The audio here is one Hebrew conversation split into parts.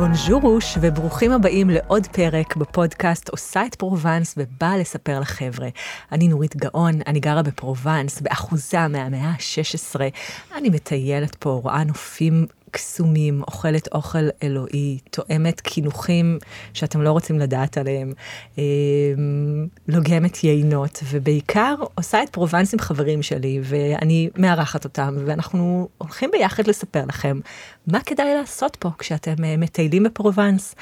בונז'ורוש וברוכים הבאים לעוד פרק בפודקאסט עושה את פרובנס ובאה לספר לחבר'ה. אני נורית גאון, אני גרה בפרובנס, באחוזה מהמאה ה-16. אני מטיילת פה, רואה נופים קסומים, אוכלת אוכל אלוהי, טועמת קינוחים שאתם לא רוצים לדעת עליהם, אה, לוגמת יינות, ובעיקר עושה את פרובנס עם חברים שלי, ואני מארחת אותם, ואנחנו הולכים ביחד לספר לכם מה כדאי לעשות פה כשאתם אה, מטיילים בפרובנס.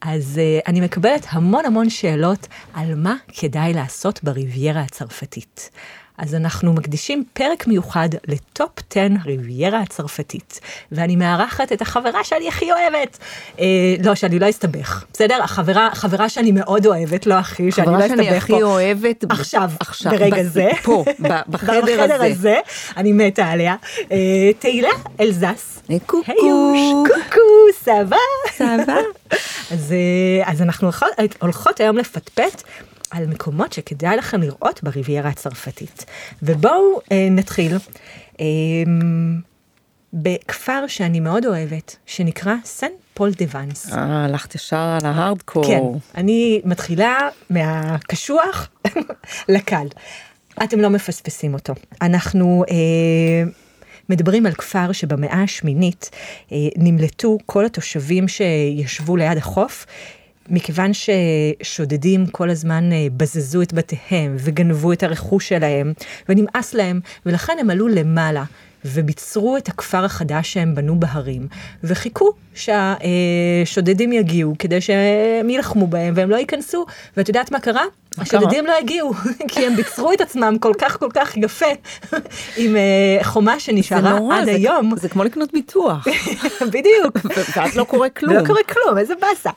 אז uh, אני מקבלת המון המון שאלות על מה כדאי לעשות בריביירה הצרפתית. אז אנחנו מקדישים פרק מיוחד לטופ 10 ריביירה הצרפתית, ואני מארחת את החברה שאני הכי אוהבת. אה, לא, שאני לא אסתבך, בסדר? החברה, חברה שאני מאוד אוהבת, לא הכי, שאני לא אסתבך פה. חברה שאני הכי אוהבת. עכשיו, עכשיו ברגע ב- זה. פה, בחדר, בחדר הזה. הזה. אני מתה עליה. אה, תהילה אלזס. אה, קוקו. היוש, קוקו, סבא. סבא. אז, אה, אז אנחנו הולכות, הולכות היום לפטפט. על מקומות שכדאי לכם לראות בריביירה הצרפתית. ובואו אה, נתחיל אה, בכפר שאני מאוד אוהבת, שנקרא סן פול דה ואנס. אה, הלכת ישר על ההארדקור. כן, אני מתחילה מהקשוח לקל. אתם לא מפספסים אותו. אנחנו... אה, מדברים על כפר שבמאה השמינית אה, נמלטו כל התושבים שישבו ליד החוף מכיוון ששודדים כל הזמן אה, בזזו את בתיהם וגנבו את הרכוש שלהם, ונמאס להם, ולכן הם עלו למעלה. וביצרו את הכפר החדש שהם בנו בהרים, וחיכו שהשודדים יגיעו כדי שהם יילחמו בהם והם לא ייכנסו. ואת יודעת מה קרה? השודדים לא הגיעו, כי הם ביצרו את עצמם כל כך כל כך יפה, עם uh, חומה שנשארה עד היום. זה כמו לקנות ביטוח. בדיוק. ואז לא קורה כלום. לא קורה כלום, איזה באסה.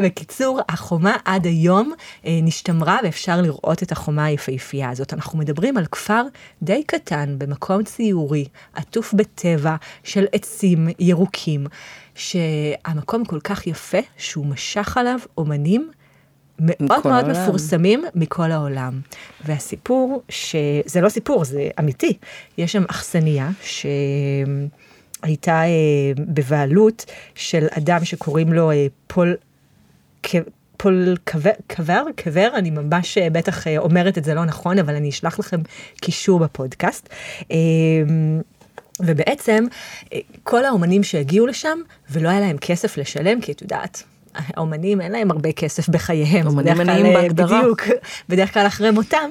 בקיצור, החומה עד היום uh, נשתמרה ואפשר לראות את החומה היפהפייה הזאת. אנחנו מדברים על כפר די קטן, במקום ציורי, עטוף בטבע של עצים ירוקים, שהמקום כל כך יפה שהוא משך עליו אומנים. מאוד מאוד העולם. מפורסמים מכל העולם. והסיפור, שזה לא סיפור, זה אמיתי, יש שם אכסניה שהייתה אה, בבעלות של אדם שקוראים לו אה, פול... פול קבר, קבר, קבר, אני ממש אה, בטח אה, אומרת את זה לא נכון, אבל אני אשלח לכם קישור בפודקאסט. אה, ובעצם כל האומנים שהגיעו לשם ולא היה להם כסף לשלם, כי את יודעת, האומנים אין להם הרבה כסף בחייהם. אומנים עניים בהגדרה. בדיוק, בדרך כלל אחרי מותם.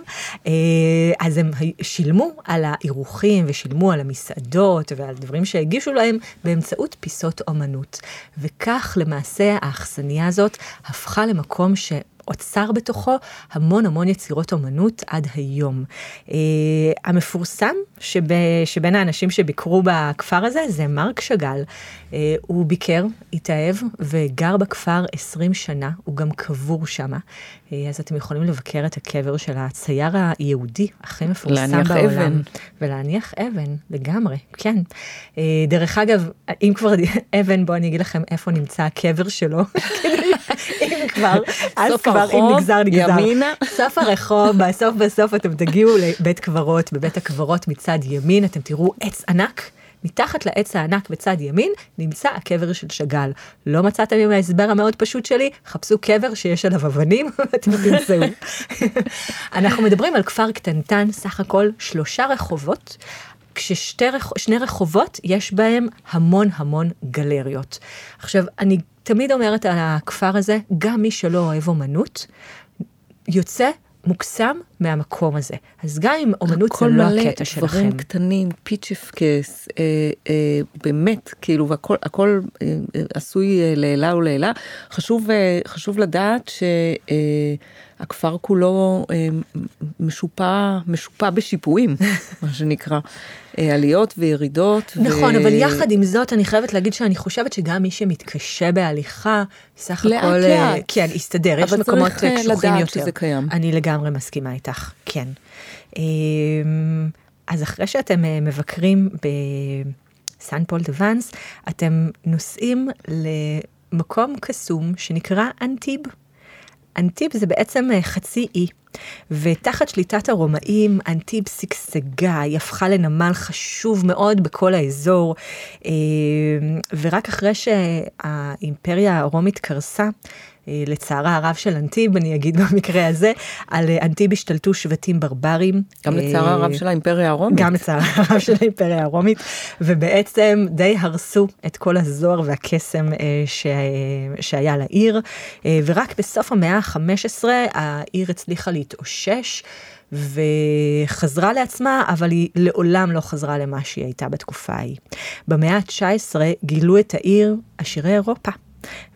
אז הם שילמו על האירוחים ושילמו על המסעדות ועל דברים שהגישו להם באמצעות פיסות אומנות. וכך למעשה האכסניה הזאת הפכה למקום ש... אוצר בתוכו המון המון יצירות אומנות עד היום. Uh, המפורסם שב, שבין האנשים שביקרו בכפר הזה זה מרק שאגאל. Uh, הוא ביקר, התאהב וגר בכפר 20 שנה, הוא גם קבור שם. Uh, אז אתם יכולים לבקר את הקבר של הצייר היהודי הכי מפורסם להניח בעולם. אבן. ולהניח אבן, לגמרי, כן. Uh, דרך אגב, אם כבר אבן, בואו אני אגיד לכם איפה נמצא הקבר שלו. אם כבר, אז כבר אם נגזר נגזר. ימינה. סוף הרחוב, בסוף בסוף אתם תגיעו לבית קברות, בבית הקברות מצד ימין אתם תראו עץ ענק. מתחת לעץ הענק בצד ימין נמצא הקבר של שאגאל. לא מצאתם עם ההסבר המאוד פשוט שלי? חפשו קבר שיש עליו אבנים ואתם תמצאו. אנחנו מדברים על כפר קטנטן, סך הכל שלושה רחובות. כששני רחובות יש בהם המון המון גלריות. עכשיו, אני תמיד אומרת על הכפר הזה, גם מי שלא אוהב אומנות, יוצא מוקסם מהמקום הזה. אז גם אם אומנות זה לא הקטע שלכם. הכל מלא דברים קטנים, פיצ'פקס, אה, אה, באמת, כאילו, והכל הכל, אה, עשוי אה, לעילה ולעילה. חשוב, אה, חשוב לדעת שהכפר אה, כולו אה, משופע, משופע בשיפועים, מה שנקרא. עליות וירידות. נכון, ו... אבל יחד עם זאת, אני חייבת להגיד שאני חושבת שגם מי שמתקשה בהליכה, סך לאט הכל, לאט. כן, יסתדר, יש מקומות אבל צריך קשוחים לדעת יותר. שזה קיים. אני לגמרי מסכימה איתך, כן. אז אחרי שאתם מבקרים בסן פול דה ואנס, אתם נוסעים למקום קסום שנקרא אנטיב. אנטיב זה בעצם חצי אי. ותחת שליטת הרומאים, אנטיב שגשגה, היא הפכה לנמל חשוב מאוד בכל האזור, אה, ורק אחרי שהאימפריה הרומית קרסה, אה, לצערה הרב של אנטיב, אני אגיד במקרה הזה, על אה, אנטיב השתלטו שבטים ברברים. גם לצער הרב של האימפריה הרומית. גם לצער הרב של האימפריה הרומית, ובעצם די הרסו את כל הזוהר והקסם ש... שהיה לעיר, ורק בסוף המאה ה-15 העיר הצליחה להתאושש. וחזרה לעצמה, אבל היא לעולם לא חזרה למה שהיא הייתה בתקופה ההיא. במאה ה-19 גילו את העיר עשירי אירופה.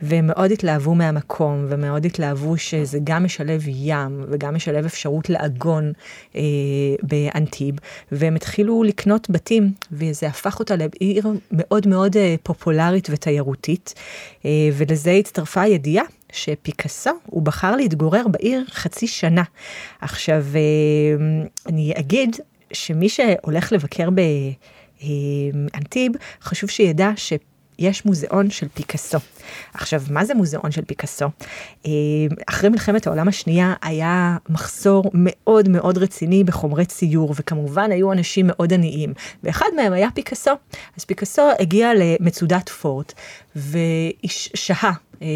והם מאוד התלהבו מהמקום, ומאוד התלהבו שזה גם משלב ים, וגם משלב אפשרות לעגון אה, באנטיב, והם התחילו לקנות בתים, וזה הפך אותה לעיר מאוד מאוד אה, פופולרית ותיירותית, אה, ולזה הצטרפה הידיעה שפיקאסו, הוא בחר להתגורר בעיר חצי שנה. עכשיו, אה, אני אגיד שמי שהולך לבקר באנטיב, חשוב שידע ש... יש מוזיאון של פיקאסו. עכשיו, מה זה מוזיאון של פיקאסו? אה, אחרי מלחמת העולם השנייה היה מחסור מאוד מאוד רציני בחומרי ציור, וכמובן היו אנשים מאוד עניים, ואחד מהם היה פיקאסו. אז פיקאסו הגיע למצודת פורט, ושהה אה,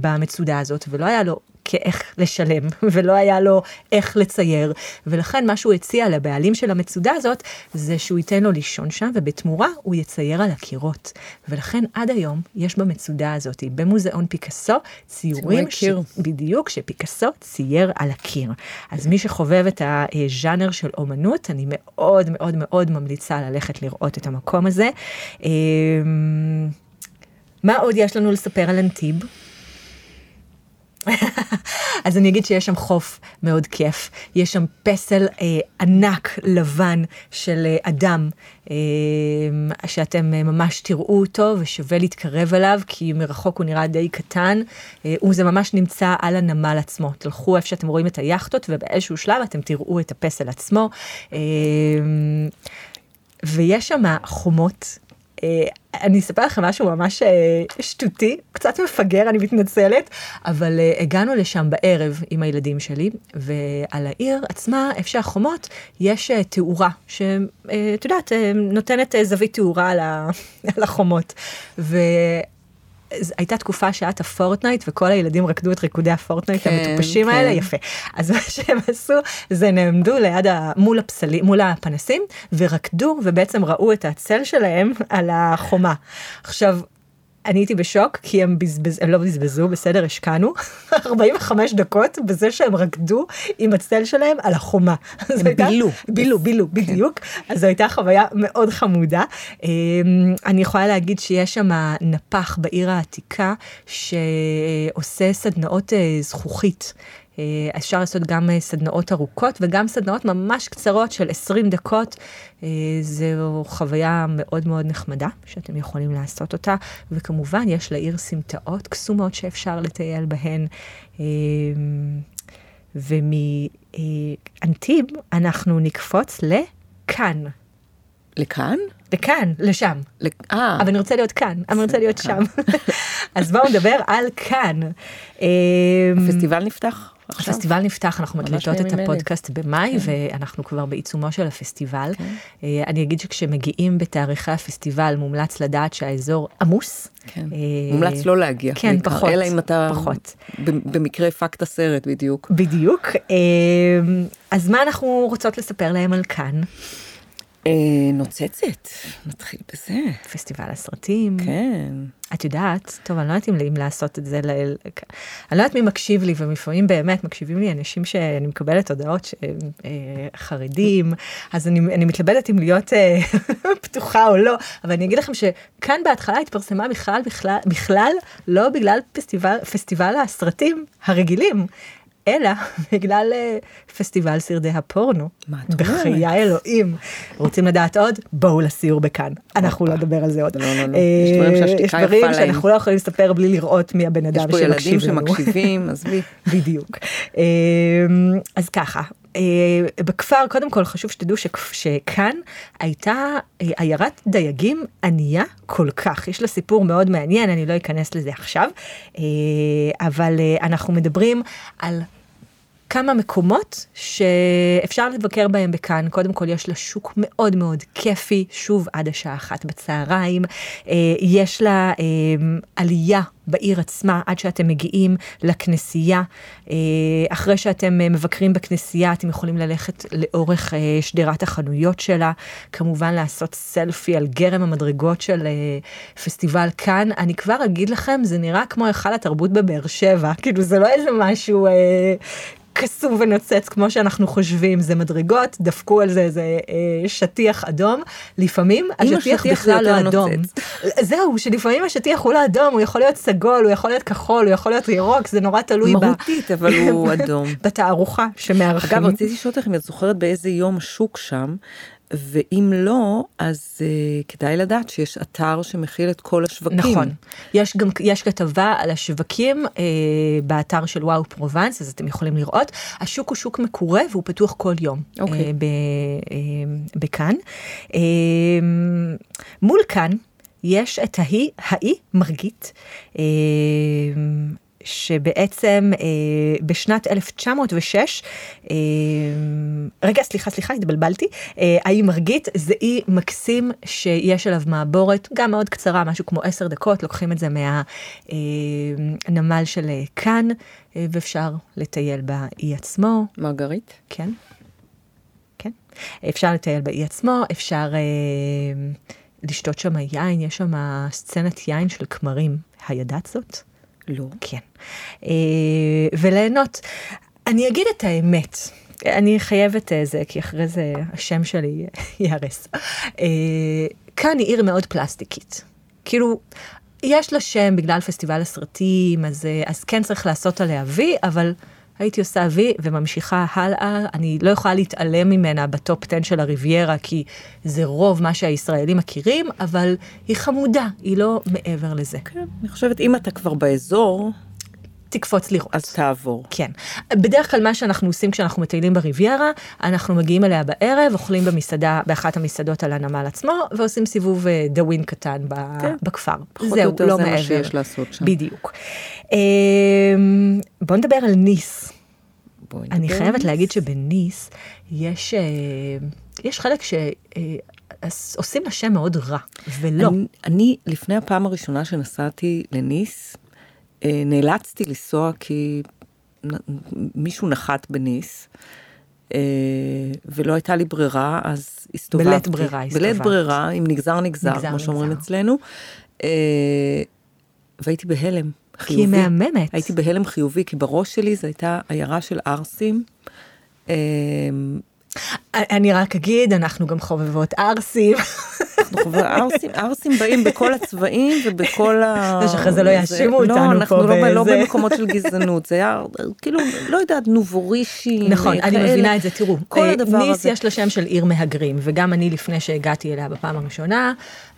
במצודה הזאת, ולא היה לו כאיך לשלם, ולא היה לו איך לצייר, ולכן מה שהוא הציע לבעלים של המצודה הזאת, זה שהוא ייתן לו לישון שם, ובתמורה הוא יצייר על הקירות. ולכן עד היום יש במצודה הזאת, במוזיאון פיקאסו, ציורים, ש... בדיוק, שפיקאסו צייר על הקיר. אז מי שחובב את הז'אנר של אומנות, אני מאוד מאוד מאוד ממליצה ללכת לראות את המקום הזה. אמ, מה עוד יש לנו לספר על אנטיב? אז אני אגיד שיש שם חוף מאוד כיף, יש שם פסל אה, ענק לבן של אה, אדם, אה, שאתם אה, ממש תראו אותו ושווה להתקרב אליו, כי מרחוק הוא נראה די קטן, אה, וזה ממש נמצא על הנמל עצמו. תלכו איפה שאתם רואים את היאכטות, ובאיזשהו שלב אתם תראו את הפסל עצמו. אה, ויש שם חומות אני אספר לכם משהו ממש אה, שטותי, קצת מפגר, אני מתנצלת, אבל אה, הגענו לשם בערב עם הילדים שלי, ועל העיר עצמה, איפה שהחומות, יש תאורה, שאת יודעת, נותנת זווית תאורה על החומות. הייתה תקופה שהיה את ה-Fortnite וכל הילדים רקדו את ריקודי ה-Fortnite כן, המטופשים כן. האלה, יפה. אז מה שהם עשו זה נעמדו ליד, ה, מול הפסלים, מול הפנסים ורקדו ובעצם ראו את הצל שלהם על החומה. עכשיו, אני הייתי בשוק כי הם, בזבז, הם לא בזבזו, בסדר, השקענו 45 דקות בזה שהם רקדו עם הצל שלהם על החומה. הם בילו. בילו, בילו, כן. בדיוק. אז זו הייתה חוויה מאוד חמודה. אמ, אני יכולה להגיד שיש שם נפח בעיר העתיקה שעושה סדנאות אה, זכוכית. אה, אפשר לעשות גם אה, סדנאות ארוכות וגם סדנאות ממש קצרות של 20 דקות. אה, זו חוויה מאוד מאוד נחמדה שאתם יכולים לעשות אותה, וכמובן יש לעיר סמטאות קסומות שאפשר לטייל בהן. ומאנטיב אנחנו נקפוץ לכאן. לכאן? לכאן, לשם. אה. אבל אני רוצה להיות כאן, אני רוצה להיות שם. אז בואו נדבר על כאן. הפסטיבל נפתח? עכשיו? הפסטיבל נפתח, אנחנו מקליטות את הפודקאסט במאי, כן. ואנחנו כבר בעיצומו של הפסטיבל. כן. אה, אני אגיד שכשמגיעים בתאריכי הפסטיבל, מומלץ לדעת שהאזור עמוס. כן. אה, מומלץ לא להגיע. כן, פחות. אלא אם אתה... פחות. במקרה הפקת סרט, בדיוק. בדיוק. אה, אז מה אנחנו רוצות לספר להם על כאן? אה, נוצצת, נתחיל בזה. פסטיבל הסרטים. כן. את יודעת, טוב, אני לא יודעת אם לעשות את זה, ל... אני לא יודעת מי מקשיב לי, ולפעמים באמת מקשיבים לי אנשים שאני מקבלת הודעות שהם אה, חרדים, אז אני, אני מתלבטת אם להיות אה, פתוחה או לא, אבל אני אגיד לכם שכאן בהתחלה התפרסמה בכלל, בכלל, בכלל לא בגלל פסטיבל, פסטיבל הסרטים הרגילים, אלא בגלל uh, פסטיבל סרטי הפורנו. מה את אומרת? בחיי אלוהים. רוצים לדעת עוד? בואו לסיור בכאן. אנחנו לא נדבר על זה עוד. לא, לא, לא. יש דברים שהשתיקה יפה להם. יש דברים שאנחנו לא יכולים לספר בלי לראות מי הבן אדם שמקשיב לנו. יש פה ילדים שמקשיבים, עזבי. בדיוק. אז ככה, בכפר, קודם כל חשוב שתדעו שכאן הייתה עיירת דייגים ענייה כל כך. יש לה סיפור מאוד מעניין, אני לא אכנס לזה עכשיו, אבל אנחנו מדברים על כמה מקומות שאפשר לבקר בהם בכאן. קודם כל יש לה שוק מאוד מאוד כיפי, שוב עד השעה אחת בצהריים. אה, יש לה אה, עלייה בעיר עצמה עד שאתם מגיעים לכנסייה. אה, אחרי שאתם מבקרים בכנסייה אתם יכולים ללכת לאורך שדרת החנויות שלה, כמובן לעשות סלפי על גרם המדרגות של פסטיבל כאן. אני כבר אגיד לכם, זה נראה כמו היכל התרבות בבאר שבע, כאילו זה לא איזה משהו קסום ונוצץ כמו שאנחנו חושבים, זה מדרגות, דפקו על זה איזה אה, שטיח אדום, לפעמים השטיח בכלל לא אדום. זהו, שלפעמים השטיח הוא לא אדום, הוא יכול להיות סגול, הוא יכול להיות כחול, הוא יכול להיות ירוק, זה נורא תלוי ב... מהותית, אבל הוא אדום. בתערוכה שמארחים. אגב, רציתי לשאול אותך אם את זוכרת באיזה יום שוק שם, ואם לא, אז uh, כדאי לדעת שיש אתר שמכיל את כל השווקים. נכון. יש גם, יש כתבה על השווקים uh, באתר של וואו פרובנס, אז אתם יכולים לראות. השוק הוא שוק מקורה והוא פתוח כל יום okay. uh, ב, uh, בכאן. Uh, מול כאן יש את ההיא, ההיא מרגית. Uh, שבעצם אה, בשנת 1906, אה, רגע, סליחה, סליחה, התבלבלתי, אה, האי מרגית זה אי מקסים שיש עליו מעבורת, גם מאוד קצרה, משהו כמו עשר דקות, לוקחים את זה מהנמל אה, של אה, כאן, אה, ואפשר לטייל באי עצמו. מרגרית? כן. כן. אפשר לטייל באי עצמו, אפשר... אה, לשתות שם יין, יש שם סצנת יין של כמרים. הידעת זאת? לא. כן. אה, וליהנות. אני אגיד את האמת. אני חייבת אה, זה, כי אחרי זה השם שלי ייהרס. אה, כאן היא עיר מאוד פלסטיקית. כאילו, יש לה שם בגלל פסטיבל הסרטים, אז, אז כן צריך לעשות עליה וי, אבל הייתי עושה וי וממשיכה הלאה. אני לא יכולה להתעלם ממנה בטופ 10 של הריביירה, כי זה רוב מה שהישראלים מכירים, אבל היא חמודה, היא לא מעבר לזה. כן, אני חושבת, אם אתה כבר באזור, תקפוץ לראות. אז תעבור. כן. בדרך כלל מה שאנחנו עושים כשאנחנו מטיילים בריביירה, אנחנו מגיעים אליה בערב, אוכלים במסעדה, באחת המסעדות על הנמל עצמו, ועושים סיבוב אה, דאווין קטן כן. בכפר. פחות זהו, יותר לא זה מעבר. מה שיש לעשות שם. בדיוק. אמ, בוא נדבר על ניס. אני חייבת ניס. להגיד שבניס יש, אה, יש חלק ש... אה, עושים לה שם מאוד רע, ולא. אני, אני, לפני הפעם הראשונה שנסעתי לניס, אה, נאלצתי לנסוע כי מישהו נחת בניס. ולא הייתה לי ברירה, אז הסתובבתי. בלית ברירה הסתובבת. בלית ברירה, אם נגזר נגזר, נגזר כמו שאומרים אצלנו. והייתי בהלם. חיובי. כי היא מהממת. הייתי בהלם חיובי, כי בראש שלי זו הייתה עיירה של ערסים. אני רק אגיד, אנחנו גם חובבות ערסים. אנחנו חובבות ערסים, ערסים באים בכל הצבעים ובכל ה... זה שאחרי זה לא יאשימו לא, אותנו פה באיזה... לא, אנחנו לא במקומות של גזענות, זה היה כאילו, לא יודעת, נובורישים. נכון, אני מבינה את זה, תראו. כל אה, הדבר הזה. ניס יש לה שם של עיר מהגרים, וגם אני לפני שהגעתי אליה בפעם הראשונה,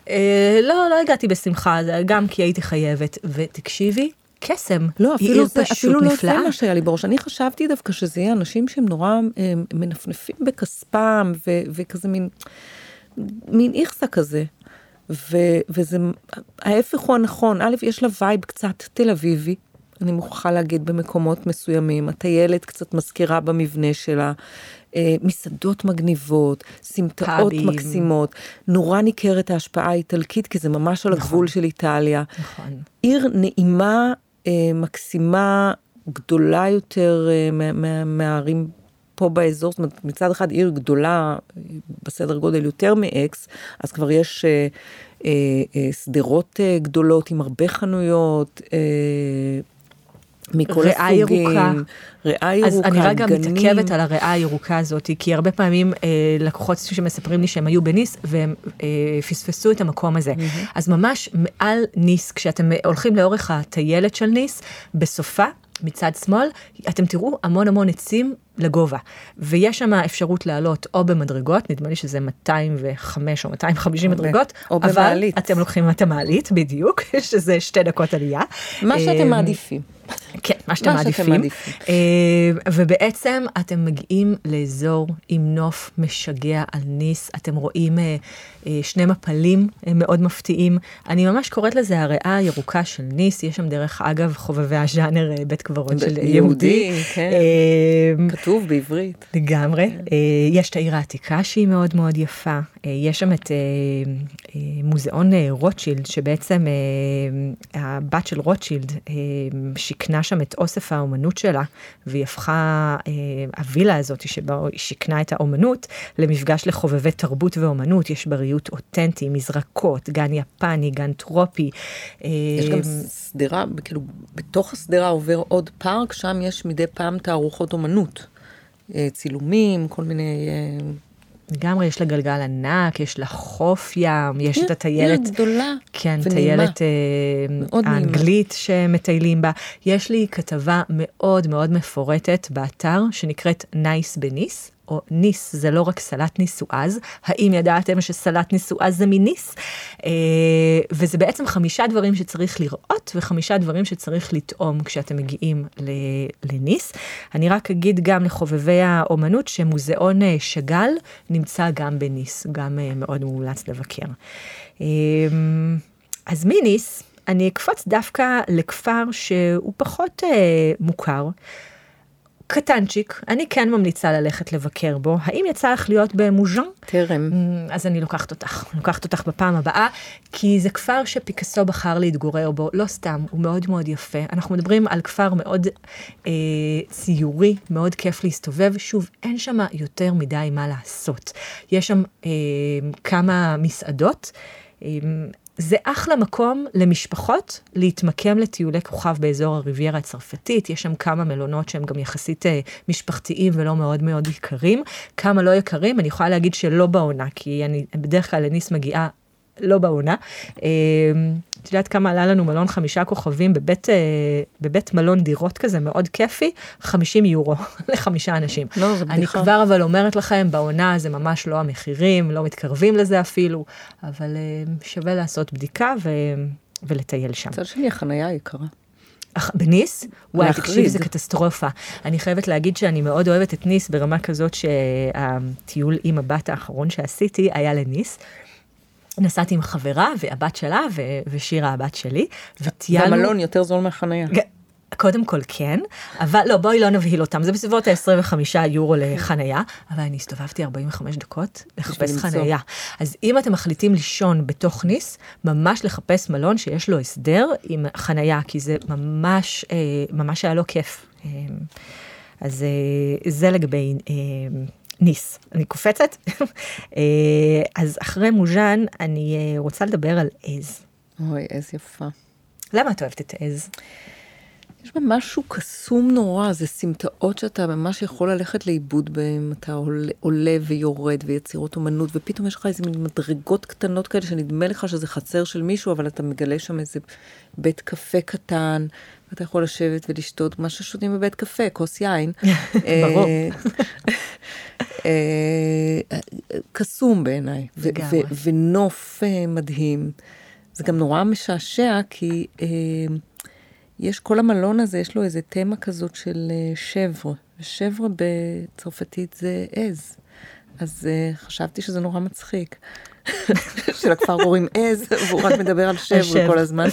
אה, לא, לא הגעתי בשמחה, גם כי הייתי חייבת, ותקשיבי, קסם. לא, אפילו, זה, אפילו לא זה מה שהיה לי בראש. אני חשבתי דווקא שזה יהיה אנשים שהם נורא אה, מנפנפים בכספם, ו, וכזה מין, מין איכסה כזה. ו, וזה, ההפך הוא הנכון. א', יש לה vibe קצת תל אביבי, אני מוכרחה להגיד במקומות מסוימים. הטיילת קצת מזכירה במבנה שלה. אה, מסעדות מגניבות, סמטאות מקסימות, נורא ניכרת ההשפעה האיטלקית, כי זה ממש על נכון. הגבול של איטליה. נכון. עיר נעימה, מקסימה, גדולה יותר אה, מהערים פה באזור, זאת אומרת, מצד אחד עיר גדולה, בסדר גודל יותר מאקס, אז כבר יש שדרות גדולות עם הרבה חנויות, מכל ריאה הסוגים, ירוקה. ריאה ירוקה, אז אני רגע גנים. מתעכבת על הריאה הירוקה הזאת, כי הרבה פעמים אה, לקוחות שמספרים לי שהם היו בניס והם אה, פספסו את המקום הזה. Mm-hmm. אז ממש מעל ניס, כשאתם הולכים לאורך הטיילת של ניס, בסופה, מצד שמאל, אתם תראו המון המון עצים לגובה. ויש שם אפשרות לעלות או במדרגות, נדמה לי שזה 205 או 250 מדרגות, או במעלית. אבל אתם לוקחים את המעלית, בדיוק, שזה שתי דקות עלייה. מה שאתם אמ, מעדיפים. כן, מה שאתם מעדיפים. אה, ובעצם אתם מגיעים לאזור עם נוף משגע על ניס, אתם רואים אה, אה, שני מפלים מאוד מפתיעים. אני ממש קוראת לזה הריאה הירוקה של ניס, יש שם דרך אגב חובבי הז'אנר בית קברות של יהודי. כן, כתוב בעברית. לגמרי. כן. יש את העיר העתיקה שהיא מאוד מאוד יפה, יש שם את מוזיאון רוטשילד, שבעצם הבת של רוטשילד שיכנה שם את אוסף האומנות שלה, והיא הפכה, אה, הווילה הזאת שבה היא שיכנה את האומנות, למפגש לחובבי תרבות ואומנות, יש בה ריהוט אותנטי, מזרקות, גן יפני, גן טרופי. יש גם אה, שדרה, כאילו, בתוך השדרה עובר עוד פארק, שם יש מדי פעם תערוכות אומנות. אה, צילומים, כל מיני... לגמרי, יש לה גלגל ענק, יש לה חוף ים, יש את הטיילת... היא גדולה כן, טיילת אה, האנגלית שמטיילים בה. יש לי כתבה מאוד מאוד מפורטת באתר, שנקראת nice בניס, או ניס זה לא רק סלט ניסואז, האם ידעתם שסלט ניסואז זה מניס? אה, וזה בעצם חמישה דברים שצריך לראות וחמישה דברים שצריך לטעום כשאתם מגיעים לניס. אני רק אגיד גם לחובבי האומנות שמוזיאון אה, שאגאל נמצא גם בניס, גם אה, מאוד מומלץ לבקר. אז מניס, אני אקפוץ דווקא לכפר שהוא פחות מוכר. קטנצ'יק, אני כן ממליצה ללכת לבקר בו. האם יצא לך להיות במוז'אן? טרם. Mm, אז אני לוקחת אותך, לוקחת אותך בפעם הבאה, כי זה כפר שפיקאסו בחר להתגורר בו, לא סתם, הוא מאוד מאוד יפה. אנחנו מדברים על כפר מאוד אה, ציורי, מאוד כיף להסתובב. שוב, אין שם יותר מדי מה לעשות. יש שם אה, כמה מסעדות. אה, זה אחלה מקום למשפחות להתמקם לטיולי כוכב באזור הריביירה הצרפתית, יש שם כמה מלונות שהם גם יחסית אה, משפחתיים ולא מאוד מאוד יקרים. כמה לא יקרים, אני יכולה להגיד שלא בעונה, כי אני בדרך כלל לניס מגיעה לא בעונה. אה, את יודעת כמה עלה לנו מלון חמישה כוכבים בבית, אה, בבית מלון דירות כזה מאוד כיפי? 50 יורו לחמישה אנשים. לא, זה בדיחה. אני כבר אבל אומרת לכם, בעונה זה ממש לא המחירים, לא מתקרבים לזה אפילו, אבל אה, שווה לעשות בדיקה ו... ולטייל שם. מצד שני, החנייה יקרה. בניס? וואי, תקשיבי, זה קטסטרופה. אני חייבת להגיד שאני מאוד אוהבת את ניס ברמה כזאת שהטיול עם הבת האחרון שעשיתי היה לניס. נסעתי עם חברה והבת שלה ו- ושירה הבת שלי, וטיילנו... במלון יותר זול מהחניה. קודם כל כן, אבל לא, בואי לא נבהיל אותם, זה בסביבות ה-25 יורו לחנייה, אבל אני הסתובבתי 45 דקות לחפש חנייה. אז אם אתם מחליטים לישון בתוך ניס, ממש לחפש מלון שיש לו הסדר עם חנייה, כי זה ממש, אה, ממש היה לו כיף. אה, אז אה, זה לגבי ניס. אני קופצת. אה, אז אחרי מוז'אן, אני אה, רוצה לדבר על עז. אוי, עז יפה. למה את אוהבת את עז? יש בה משהו קסום נורא, זה סמטאות שאתה ממש יכול ללכת לאיבוד בהן, אתה עולה, עולה ויורד ויצירות אומנות, ופתאום יש לך איזה מין מדרגות קטנות כאלה שנדמה לך שזה חצר של מישהו, אבל אתה מגלה שם איזה בית קפה קטן, ואתה יכול לשבת ולשתות מה ששותים בבית קפה, כוס יין. ברור. אה, אה, קסום בעיניי, ונוף אה, מדהים. זה גם נורא משעשע, כי יש, כל המלון הזה, יש לו איזה תמה כזאת של שבר. ושבר בצרפתית זה עז. אז חשבתי שזה נורא מצחיק. שלכפר קוראים עז, והוא רק מדבר על שבר כל הזמן.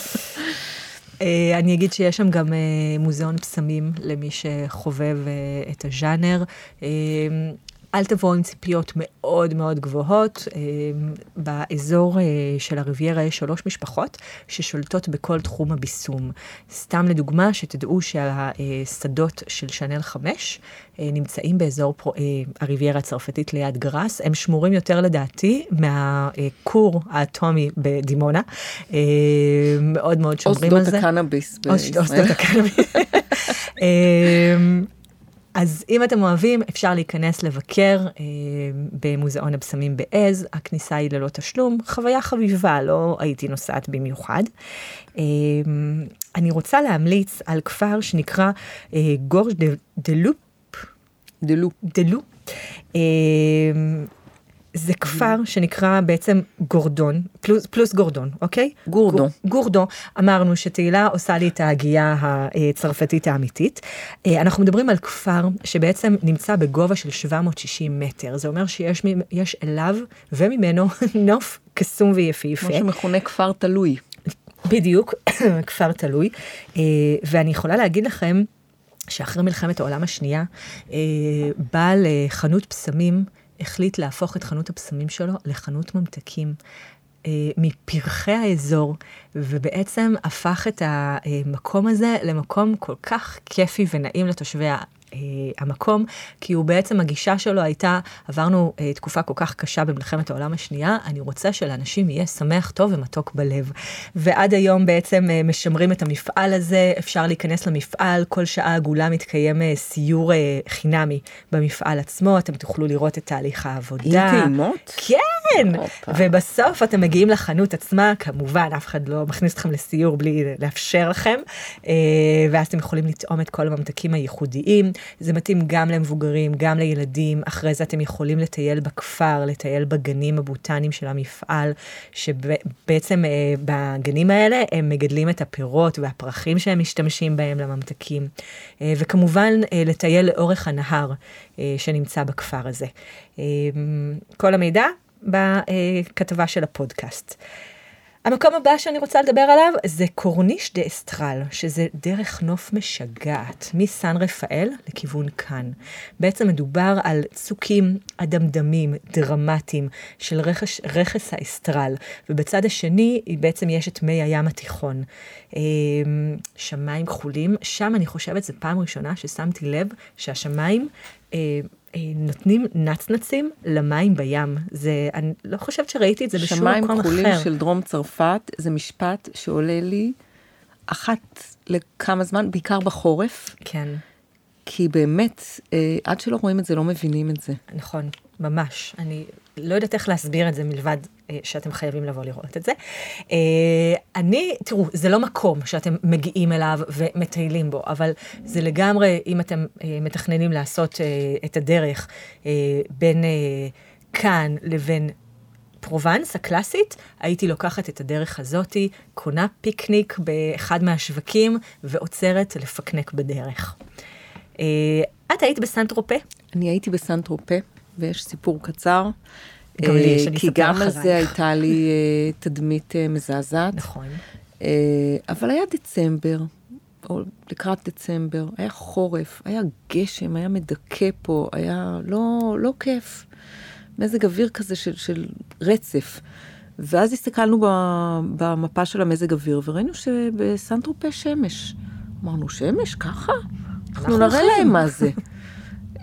אה, אני אגיד שיש שם גם אה, מוזיאון פסמים למי שחובב אה, את הז'אנר. אל תבואו עם ציפיות מאוד מאוד גבוהות. באזור של הריביירה יש שלוש משפחות ששולטות בכל תחום הביסום. סתם לדוגמה, שתדעו שהשדות של שאנל 5 נמצאים באזור פרו, הריביירה הצרפתית ליד גראס. הם שמורים יותר לדעתי מהכור האטומי בדימונה. מאוד מאוד שומרים על זה. או שדות הקנאביס בישראל. או שדות הקנאביס. אז אם אתם אוהבים, אפשר להיכנס לבקר אה, במוזיאון הבשמים באז, הכניסה היא ללא תשלום, חוויה חביבה, לא הייתי נוסעת במיוחד. אה, אני רוצה להמליץ על כפר שנקרא אה, גורש דה לופ. דה לופ. דה לופ. זה כפר שנקרא בעצם גורדון, פלוס, פלוס גורדון, אוקיי? גורדו. גור- גורדו, אמרנו שתהילה עושה לי את ההגייה הצרפתית האמיתית. אה, אנחנו מדברים על כפר שבעצם נמצא בגובה של 760 מטר, זה אומר שיש אליו וממנו נוף קסום ויפהפה. כמו שמכונה כפר תלוי. בדיוק, כפר תלוי. אה, ואני יכולה להגיד לכם שאחרי מלחמת העולם השנייה, אה, בעל חנות פסמים החליט להפוך את חנות הפסמים שלו לחנות ממתקים. אה, מפרחי האזור, ובעצם הפך את המקום הזה למקום כל כך כיפי ונעים לתושבי אה, המקום, כי הוא בעצם, הגישה שלו הייתה, עברנו אה, תקופה כל כך קשה במלחמת העולם השנייה, אני רוצה שלאנשים יהיה שמח, טוב ומתוק בלב. ועד היום בעצם אה, משמרים את המפעל הזה, אפשר להיכנס למפעל, כל שעה עגולה מתקיים אה, סיור אה, חינמי במפעל עצמו, אתם תוכלו לראות את תהליך העבודה. עם טעימות? כן, הופה. ובסוף אתם מגיעים לחנות עצמה, כמובן, אף אחד לא מכניס אתכם לסיור בלי לאפשר לכם, אה, ואז אתם יכולים לטעום את כל הממתקים הייחודיים. זה מתאים גם למבוגרים, גם לילדים. אחרי זה אתם יכולים לטייל בכפר, לטייל בגנים הבוטניים של המפעל, שבעצם אה, בגנים האלה הם מגדלים את הפירות והפרחים שהם משתמשים בהם לממתקים. אה, וכמובן, אה, לטייל לאורך הנהר אה, שנמצא בכפר הזה. כל המידע בכתבה של הפודקאסט. המקום הבא שאני רוצה לדבר עליו זה קורניש דה אסטרל, שזה דרך נוף משגעת, מסן רפאל לכיוון כאן. בעצם מדובר על צוקים אדמדמים, דרמטיים, של רכש, רכס האסטרל, ובצד השני בעצם יש את מי הים התיכון. אה, שמיים כחולים, שם אני חושבת זו פעם ראשונה ששמתי לב שהשמיים... אה, נותנים נצנצים למים בים. זה, אני לא חושבת שראיתי את זה בשום שמיים מקום כחולים אחר. של דרום צרפת זה משפט שעולה לי אחת לכמה זמן, בעיקר בחורף, כן, כי באמת, אה, עד שלא רואים את זה לא מבינים את זה. נכון, ממש. אני לא יודעת איך להסביר את זה מלבד אה, שאתם חייבים לבוא לראות את זה. אה, אני, תראו, זה לא מקום שאתם מגיעים אליו ומטיילים בו, אבל זה לגמרי, אם אתם אה, מתכננים לעשות את הדרך בין כאן לבין פרובנס הקלאסית, הייתי לוקחת את הדרך הזאתי, קונה פיקניק באחד מהשווקים ועוצרת לפקנק בדרך. את היית בסן טרופה? אני הייתי בסן טרופה, ויש סיפור קצר. גם לי יש, אה, אני כי אספר גם על אחרייך. זה הייתה לי אה, תדמית אה, מזעזעת. נכון. אבל היה דצמבר, או לקראת דצמבר, היה חורף, היה גשם, היה מדכא פה, היה לא, לא כיף. מזג אוויר כזה של, של רצף. ואז הסתכלנו במפה של המזג אוויר, וראינו שבסן טרופה שמש. אמרנו, שמש? ככה? אנחנו נראה הולכים." להם מה זה.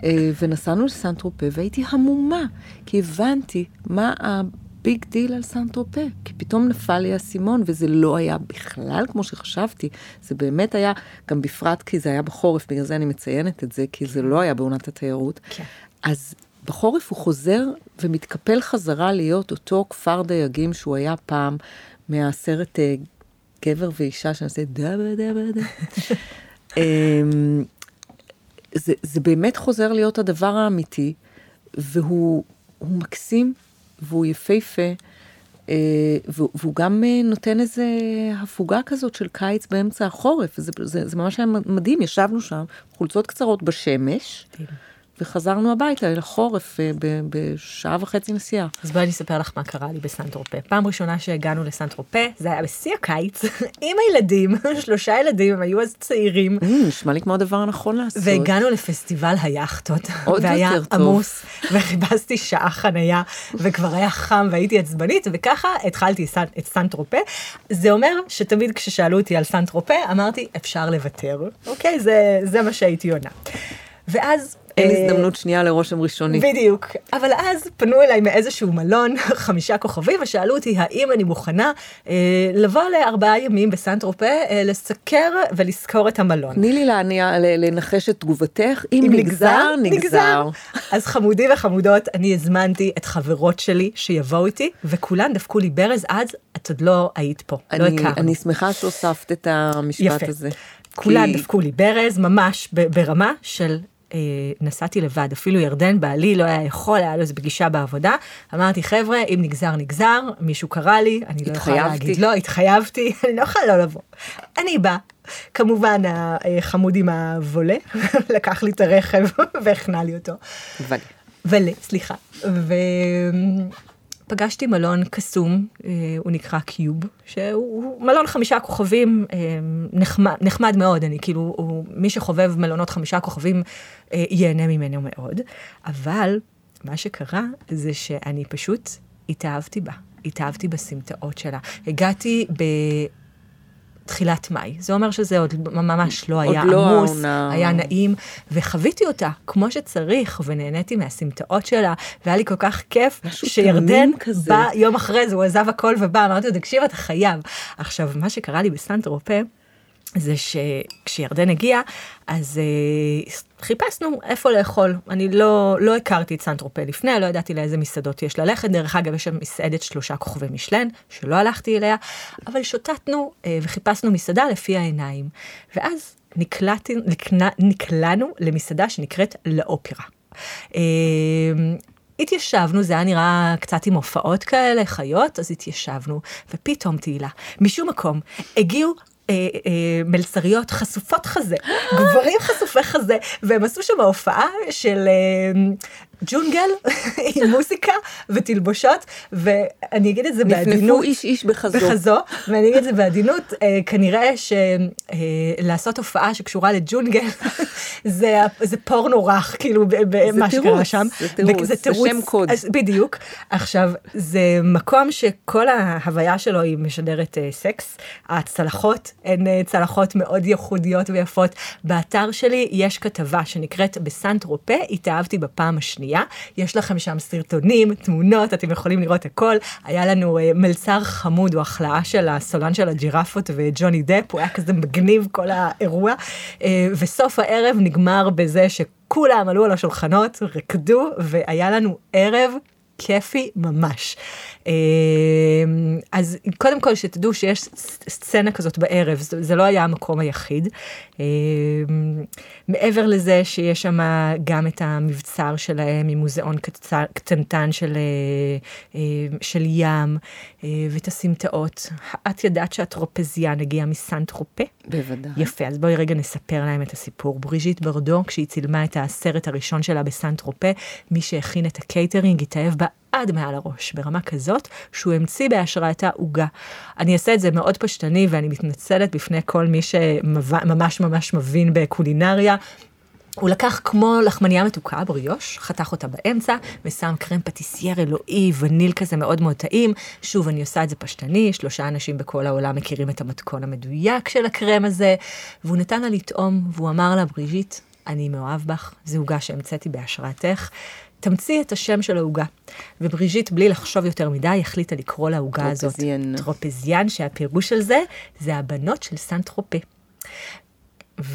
אה, ונסענו לסן טרופה, והייתי המומה, כי הבנתי מה ה big deal על סן טרופה. כי פתאום נפל לי האסימון, וזה לא היה בכלל כמו שחשבתי. זה באמת היה, גם בפרט כי זה היה בחורף, בגלל זה אני מציינת את זה, כי זה לא היה בעונת התיירות. כן. אז בחורף הוא חוזר ומתקפל חזרה להיות אותו כפר דייגים שהוא היה פעם מהסרט אה, גבר ואישה שנעשה דבה דבה דבה. אמ, זה, זה באמת חוזר להיות הדבר האמיתי, והוא הוא מקסים, והוא יפהפה, אה, והוא, גם אה, נותן איזה הפוגה כזאת של קיץ באמצע החורף, זה, זה, זה ממש היה מדהים, ישבנו שם, חולצות קצרות בשמש, וחזרנו הביתה אל החורף אה, בשעה וחצי נסיעה. אז בואי אני אספר לך מה קרה לי בסן טרופה. פעם ראשונה שהגענו לסן טרופה, זה היה בשיא הקיץ, עם הילדים, שלושה ילדים, הם היו אז צעירים. Mm, נשמע לי כמו הדבר הנכון לעשות. והגענו לפסטיבל היאכטות, עוד והיה יותר טוב. עמוס, וחיפשתי שעה חנייה, וכבר היה חם והייתי עצבנית, וככה התחלתי את סן טרופה. זה אומר שתמיד כששאלו אותי על סן טרופה, אמרתי, אפשר לוותר, אוקיי? זה, זה מה שהייתי עונה. ואז... אין אה, הזדמנות שנייה לרושם ראשוני. בדיוק. אבל אז פנו אליי מאיזשהו מלון, חמישה כוכבים, ושאלו אותי האם אני מוכנה אה, לבוא לארבעה ימים בסן טרופה, אה, לסקר ולזכור את המלון. תני לי להניע, לנחש את תגובתך, אם נגזר, נגזר. אז חמודים וחמודות, אני הזמנתי את חברות שלי שיבואו איתי, וכולן דפקו לי ברז, אז את עוד לא היית פה, לא אני, הכרנו. אני שמחה שהוספת את המשפט יפה. הזה. כולן כי- דפקו לי ברז, ממש ברמה של... אה, נסעתי לבד, אפילו ירדן בעלי לא היה יכול, היה לו איזה פגישה בעבודה. אמרתי, חבר'ה, אם נגזר, נגזר, מישהו קרא לי, אני לא יכולה להגיד, לא, התחייבתי, אני לא יכולה לא לבוא. אני באה. כמובן החמוד עם הוולה לקח לי את הרכב והכנע לי אותו. ולי. ולי, סליחה. פגשתי מלון קסום, אה, הוא נקרא קיוב, שהוא מלון חמישה כוכבים אה, נחמד, נחמד מאוד, אני כאילו, הוא, מי שחובב מלונות חמישה כוכבים אה, ייהנה ממנו מאוד, אבל מה שקרה זה שאני פשוט התאהבתי בה, התאהבתי בסמטאות שלה. הגעתי ב... תחילת מאי. זה אומר שזה עוד ממש לא היה לא עמוס, העונה. היה נעים, וחוויתי אותה כמו שצריך, ונהניתי מהסמטאות שלה, והיה לי כל כך כיף שירדן בא יום אחרי זה, הוא עזב הכל ובא, אמרתי לו, תקשיב, אתה חייב. עכשיו, מה שקרה לי בסנט אירופה, זה שכשירדן הגיע, אז uh, חיפשנו איפה לאכול. אני לא, לא הכרתי את סנטרופה לפני, לא ידעתי לאיזה מסעדות יש ללכת. דרך אגב, יש שם מסעדת שלושה כוכבי משלן, שלא הלכתי אליה, אבל שוטטנו uh, וחיפשנו מסעדה לפי העיניים. ואז נקלעתי, נקלע, נקלענו למסעדה שנקראת לאופרה. Uh, התיישבנו, זה היה נראה קצת עם הופעות כאלה, חיות, אז התיישבנו, ופתאום תהילה, משום מקום, הגיעו אה, אה, מלצריות חשופות חזה, גברים חשופי חזה, והם עשו שם הופעה של אה, ג'ונגל עם מוסיקה ותלבושות, ואני אגיד את זה בעדינות. נפנפו איש איש בחזו. בחזו, ואני אגיד את זה בעדינות, אה, כנראה שלעשות אה, הופעה שקשורה לג'ונגל, זה, זה פורנו רך, כאילו, במה שקרה שם. זה תירוץ, זה תירוץ, זה שם קוד. אז, בדיוק. עכשיו, זה מקום שכל ההוויה שלו היא משדרת אה, סקס. הצלחות הן אה, צלחות מאוד ייחודיות ויפות. באתר שלי יש כתבה שנקראת בסנט רופה, התאהבתי בפעם השנייה. השנייה. יש לכם שם סרטונים, תמונות, אתם יכולים לראות הכל. היה לנו uh, מלצר חמוד, הוא החלאה של הסולן של הג'ירפות וג'וני דפ, הוא היה כזה מגניב כל האירוע. Uh, וסוף הערב נגמר בזה שכולם עלו על השולחנות, רקדו, והיה לנו ערב כיפי ממש. אמ, אז קודם כל שתדעו שיש סצנה כזאת בערב, זה לא היה המקום היחיד. אמ, מעבר לזה שיש שם גם את המבצר שלהם עם מוזיאון קטנטן של, אה, אה, של ים אה, ואת הסמטאות. את ידעת שהטרופזיאן הגיע מסנט טרופה? בוודאי. יפה, אז בואי רגע נספר להם את הסיפור. בריז'יט ברדו, כשהיא צילמה את הסרט הראשון שלה בסנט טרופה, מי שהכין את הקייטרינג התאהב בה עד מעל הראש, ברמה כזאת שהוא המציא בהשראתה עוגה. אני אעשה את זה מאוד פשטני ואני מתנצלת בפני כל מי שממש ממש מבין בקולינריה. הוא לקח כמו לחמניה מתוקה בריוש, חתך אותה באמצע, ושם קרם פטיסייר אלוהי, וניל כזה מאוד מאוד טעים. שוב, אני עושה את זה פשטני, שלושה אנשים בכל העולם מכירים את המתכון המדויק של הקרם הזה, והוא נתן לה לטעום, והוא אמר לה, בריז'יט, אני מאוהב בך, זו עוגה שהמצאתי בהשראתך. תמציא את השם של העוגה. ובריז'יט, בלי לחשוב יותר מדי, החליטה לקרוא לעוגה הזאת. טרופזיאן. טרופזיאן, שהפירוש של זה, זה הבנות של סן טרופה.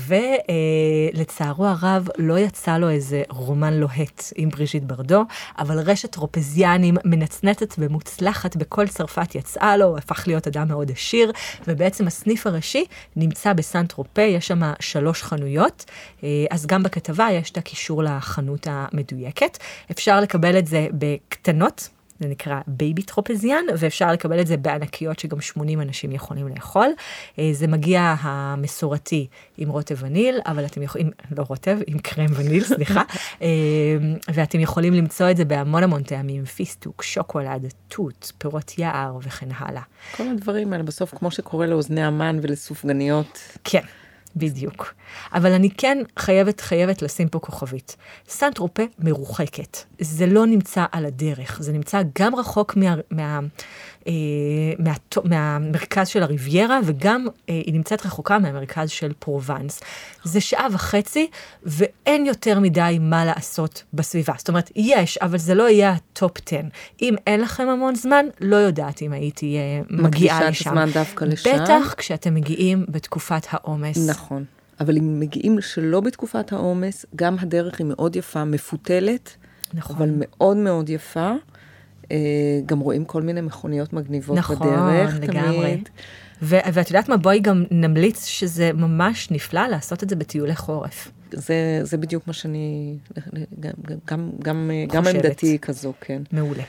ולצערו הרב לא יצא לו איזה רומן לוהט עם בריז'יט ברדו, אבל רשת טרופזיאנים מנצנצת ומוצלחת בכל צרפת יצאה לו, הפך להיות אדם מאוד עשיר, ובעצם הסניף הראשי נמצא בסן טרופה, יש שם שלוש חנויות, אה, אז גם בכתבה יש את הקישור לחנות המדויקת. אפשר לקבל את זה בקטנות. זה נקרא baby טרופזיאן, ואפשר לקבל את זה בענקיות שגם 80 אנשים יכולים לאכול. אה, זה מגיע המסורתי עם רוטב וניל, אבל אתם יכולים, לא רוטב, עם קרם וניל, סליחה, אה, ואתם יכולים למצוא את זה בהמון המון טעמים, פיסטוק, שוקולד, תות, פירות יער וכן הלאה. כל הדברים האלה בסוף, כמו שקורה לאוזני המן ולסופגניות. כן. בדיוק. אבל אני כן חייבת, חייבת לשים פה כוכבית. סן טרופה מרוחקת. זה לא נמצא על הדרך, זה נמצא גם רחוק מה, מה, אה, מה, מהמרכז של הריביירה, וגם אה, היא נמצאת רחוקה מהמרכז של פרובנס. זה שעה וחצי, ואין יותר מדי מה לעשות בסביבה. זאת אומרת, יש, אבל זה לא יהיה ה top 10. אם אין לכם המון זמן, לא יודעת אם הייתי אה, מגיעה לשם. זמן דווקא לשם. בטח כשאתם מגיעים בתקופת העומס. נכון. אבל אם מגיעים שלא בתקופת העומס, גם הדרך היא מאוד יפה, מפותלת, נכון. אבל מאוד מאוד יפה. אה, גם רואים כל מיני מכוניות מגניבות נכון, בדרך. נכון, לגמרי. תמיד. ו- ואת יודעת מה? בואי גם נמליץ שזה ממש נפלא לעשות את זה בטיולי חורף. זה, זה בדיוק מה שאני, גם, גם, גם, גם. עמדתי כזו, כן. מעולה.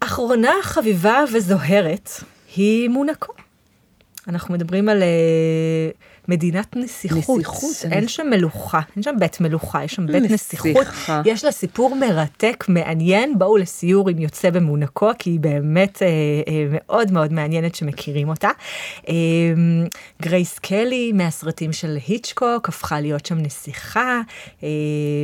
אחרונה חביבה וזוהרת היא מונקו. אנחנו מדברים על אה, מדינת נסיכות. נסיכות, אין שם מלוכה, אין שם בית מלוכה, יש שם בית נסיכה. נסיכות. יש לה סיפור מרתק, מעניין, בואו לסיור עם יוצא במונקו, כי היא באמת אה, אה, מאוד מאוד מעניינת שמכירים אותה. אה, גרייס קלי מהסרטים של היצ'קוק הפכה להיות שם נסיכה, אה,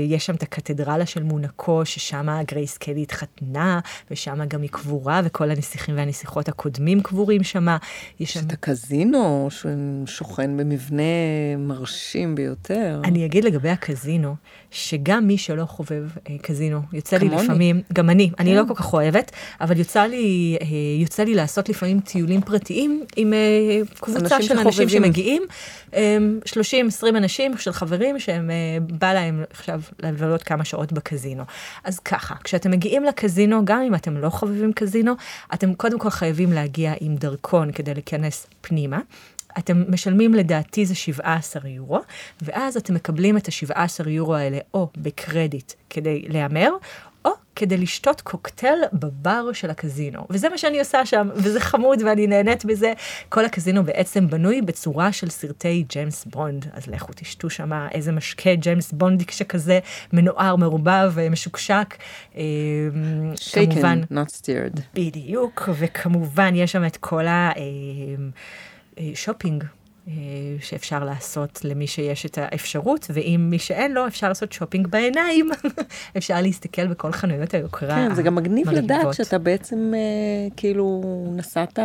יש שם את הקתדרלה של מונקו, ששם גרייס קלי התחתנה, ושם גם היא קבורה, וכל הנסיכים והנסיכות הקודמים קבורים שם. יש שם... את הקזינו ששוכן במבנה מרשים ביותר. אני אגיד לגבי הקזינו, שגם מי שלא חובב אה, קזינו, יוצא לי. לפעמים, גם אני, אני כן. לא כל כך אוהבת, אבל יוצא לי, אה, יוצא לי לעשות לפעמים טיולים פרטיים עם אה, קבוצה אנשים של אנשים. שמגיעים, אה, 30-20 אנשים של חברים שהם, אה, בא להם עכשיו לבלות כמה שעות בקזינו. אז ככה, כשאתם מגיעים לקזינו, גם אם אתם לא חובבים קזינו, אתם קודם כל חייבים להגיע עם דרכון כדי להיכנס פנימה. אתם משלמים לדעתי זה 17 יורו, ואז אתם מקבלים את ה-17 יורו האלה או בקרדיט כדי להמר, או כדי לשתות קוקטייל בבר של הקזינו. וזה מה שאני עושה שם, וזה חמוד ואני נהנית בזה. כל הקזינו בעצם בנוי בצורה של סרטי ג'יימס בונד, אז לכו תשתו שם איזה משקה ג'יימס בונדי שכזה מנוער, מעורבב, משוקשק. אה, כמובן, shaken, not stirred. בדיוק, וכמובן יש שם את כל השופינג. שאפשר לעשות למי שיש את האפשרות, ואם מי שאין לו, אפשר לעשות שופינג בעיניים. אפשר להסתכל בכל חנויות היוקרה כן, זה גם מגניב לדעת. שאתה בעצם אה, כאילו נסעת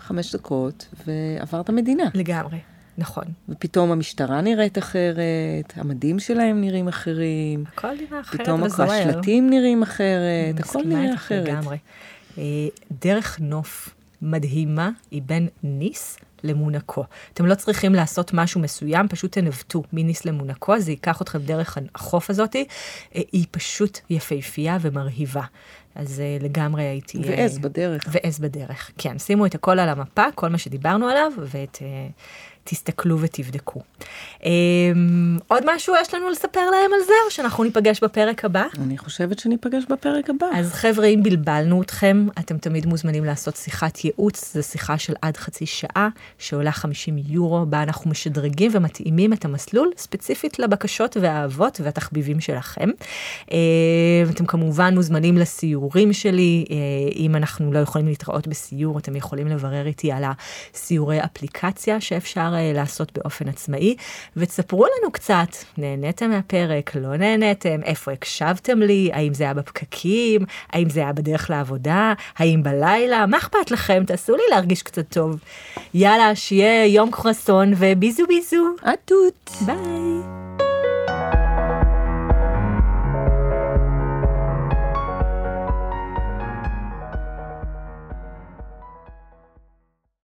חמש דקות ועברת מדינה. לגמרי, נכון. ופתאום המשטרה נראית אחרת, המדים שלהם נראים אחרים, הכל נראה אחרת פתאום וזוהר. השלטים נראים אחרת, הכל מסכימה נראה איתך אחרת. לגמרי. אה, דרך נוף מדהימה היא בין ניס למונקו. אתם לא צריכים לעשות משהו מסוים, פשוט תנווטו מניס למונקו, זה ייקח אתכם דרך החוף הזאתי. אה, היא פשוט יפהפייה ומרהיבה. אז אה, לגמרי הייתי... אה, ועז בדרך. ועז בדרך, כן. שימו את הכל על המפה, כל מה שדיברנו עליו, ותסתכלו ותבדקו. אה, עוד משהו יש לנו לספר להם על זה, או שאנחנו ניפגש בפרק הבא? אני חושבת שניפגש בפרק הבא. אז חבר'ה, אם בלבלנו אתכם, אתם תמיד מוזמנים לעשות שיחת ייעוץ, זו שיחה של עד חצי שעה, שעולה 50 יורו, בה אנחנו משדרגים ומתאימים את המסלול ספציפית לבקשות והאהבות והתחביבים שלכם. אה, אתם כמובן מוזמנים לסיורים שלי, אה, אם אנחנו לא יכולים להתראות בסיור, אתם יכולים לברר איתי על הסיורי אפליקציה שאפשר לעשות באופן עצמאי, ותספרו לנו קצת, נהניתם מהפרק, לא נהניתם, איפה הקשבתם לי, האם זה היה בפקקים, האם זה היה בדרך לעבודה, האם בלילה, מה אכפת לכם? תעשו לי להרגיש קצת טוב. יאללה, שיהיה יום קרואסון וביזו ביזו. עטות. ביי.